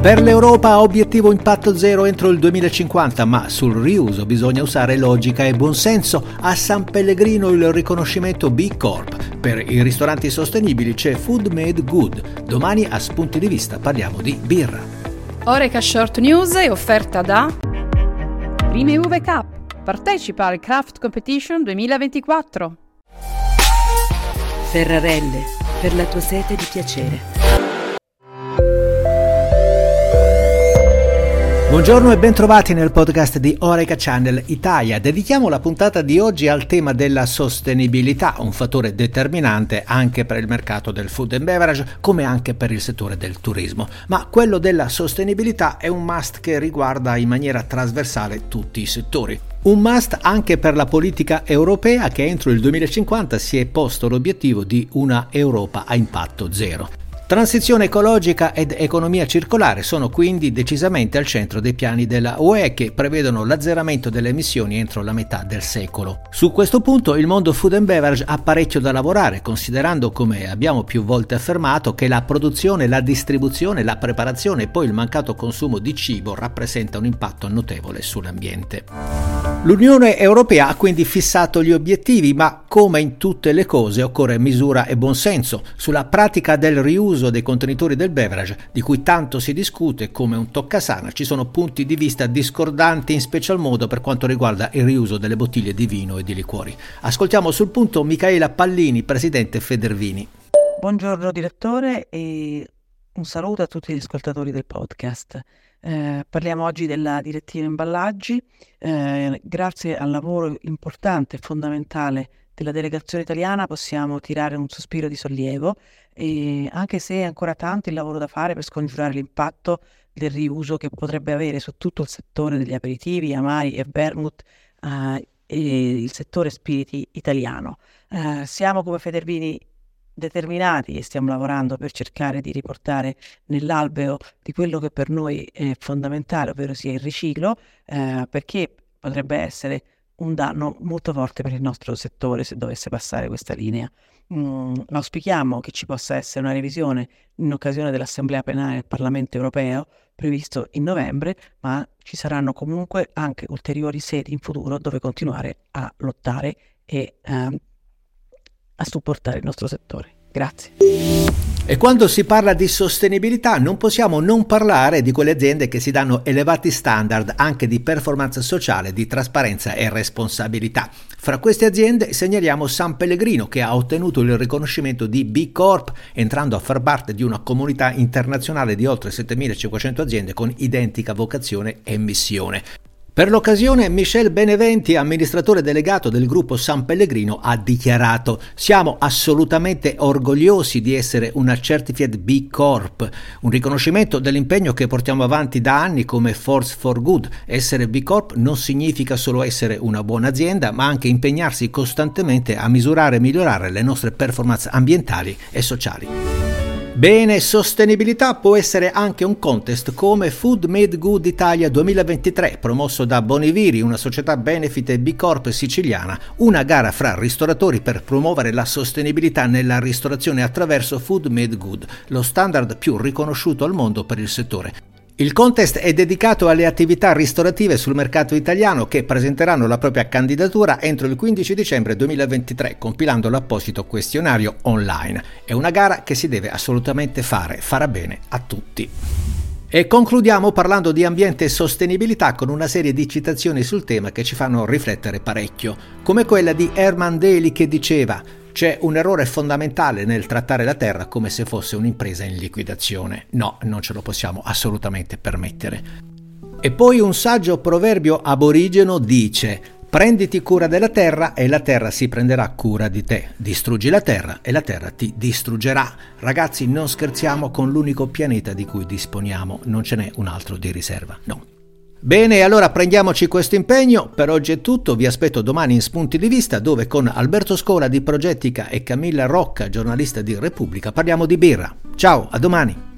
Per l'Europa obiettivo impatto zero entro il 2050, ma sul riuso bisogna usare logica e buonsenso. A San Pellegrino il riconoscimento B Corp. Per i ristoranti sostenibili c'è Food Made Good. Domani a spunti di vista parliamo di birra. Oreca Short News è offerta da Prime Uve Cup. Partecipa al Craft Competition 2024. Ferrarelle, per la tua sete di piacere. Buongiorno e bentrovati nel podcast di Oreca Channel Italia. Dedichiamo la puntata di oggi al tema della sostenibilità, un fattore determinante anche per il mercato del food and beverage, come anche per il settore del turismo. Ma quello della sostenibilità è un must che riguarda in maniera trasversale tutti i settori. Un must anche per la politica europea che entro il 2050 si è posto l'obiettivo di una Europa a impatto zero. Transizione ecologica ed economia circolare sono quindi decisamente al centro dei piani della UE che prevedono l'azzeramento delle emissioni entro la metà del secolo. Su questo punto il mondo food and beverage ha parecchio da lavorare, considerando, come abbiamo più volte affermato, che la produzione, la distribuzione, la preparazione e poi il mancato consumo di cibo rappresenta un impatto notevole sull'ambiente. L'Unione Europea ha quindi fissato gli obiettivi, ma come in tutte le cose occorre misura e buonsenso. Sulla pratica del riuso dei contenitori del beverage, di cui tanto si discute come un toccasana, ci sono punti di vista discordanti in special modo per quanto riguarda il riuso delle bottiglie di vino e di liquori. Ascoltiamo sul punto Michaela Pallini, presidente Federvini. Buongiorno direttore e un saluto a tutti gli ascoltatori del podcast. Eh, parliamo oggi della direttiva imballaggi. Eh, grazie al lavoro importante e fondamentale della delegazione italiana possiamo tirare un sospiro di sollievo, anche se è ancora tanto il lavoro da fare per scongiurare l'impatto del riuso che potrebbe avere su tutto il settore degli aperitivi, amari e vermouth eh, e il settore spiriti italiano. Eh, siamo come Federvini determinati e stiamo lavorando per cercare di riportare nell'alveo di quello che per noi è fondamentale, ovvero sia il riciclo, eh, perché potrebbe essere un danno molto forte per il nostro settore se dovesse passare questa linea. Mm, auspichiamo che ci possa essere una revisione in occasione dell'Assemblea Penale del Parlamento Europeo previsto in novembre, ma ci saranno comunque anche ulteriori sedi in futuro dove continuare a lottare e eh, a supportare il nostro settore. Grazie. E quando si parla di sostenibilità non possiamo non parlare di quelle aziende che si danno elevati standard anche di performance sociale, di trasparenza e responsabilità. Fra queste aziende segnaliamo San Pellegrino che ha ottenuto il riconoscimento di B Corp entrando a far parte di una comunità internazionale di oltre 7500 aziende con identica vocazione e missione. Per l'occasione Michel Beneventi, amministratore delegato del gruppo San Pellegrino, ha dichiarato Siamo assolutamente orgogliosi di essere una Certified B Corp, un riconoscimento dell'impegno che portiamo avanti da anni come Force for Good. Essere B Corp non significa solo essere una buona azienda, ma anche impegnarsi costantemente a misurare e migliorare le nostre performance ambientali e sociali. Bene, sostenibilità può essere anche un contest come Food Made Good Italia 2023, promosso da Boniviri, una società benefit e B Corp siciliana, una gara fra ristoratori per promuovere la sostenibilità nella ristorazione attraverso Food Made Good, lo standard più riconosciuto al mondo per il settore. Il contest è dedicato alle attività ristorative sul mercato italiano che presenteranno la propria candidatura entro il 15 dicembre 2023 compilando l'apposito questionario online. È una gara che si deve assolutamente fare, farà bene a tutti. E concludiamo parlando di ambiente e sostenibilità con una serie di citazioni sul tema che ci fanno riflettere parecchio, come quella di Herman Daly che diceva c'è un errore fondamentale nel trattare la Terra come se fosse un'impresa in liquidazione. No, non ce lo possiamo assolutamente permettere. E poi un saggio proverbio aborigeno dice Prenditi cura della terra e la terra si prenderà cura di te. Distruggi la terra e la terra ti distruggerà. Ragazzi, non scherziamo con l'unico pianeta di cui disponiamo, non ce n'è un altro di riserva. No. Bene, allora prendiamoci questo impegno. Per oggi è tutto. Vi aspetto domani in Spunti di Vista, dove con Alberto Scola di Progettica e Camilla Rocca, giornalista di Repubblica, parliamo di birra. Ciao, a domani.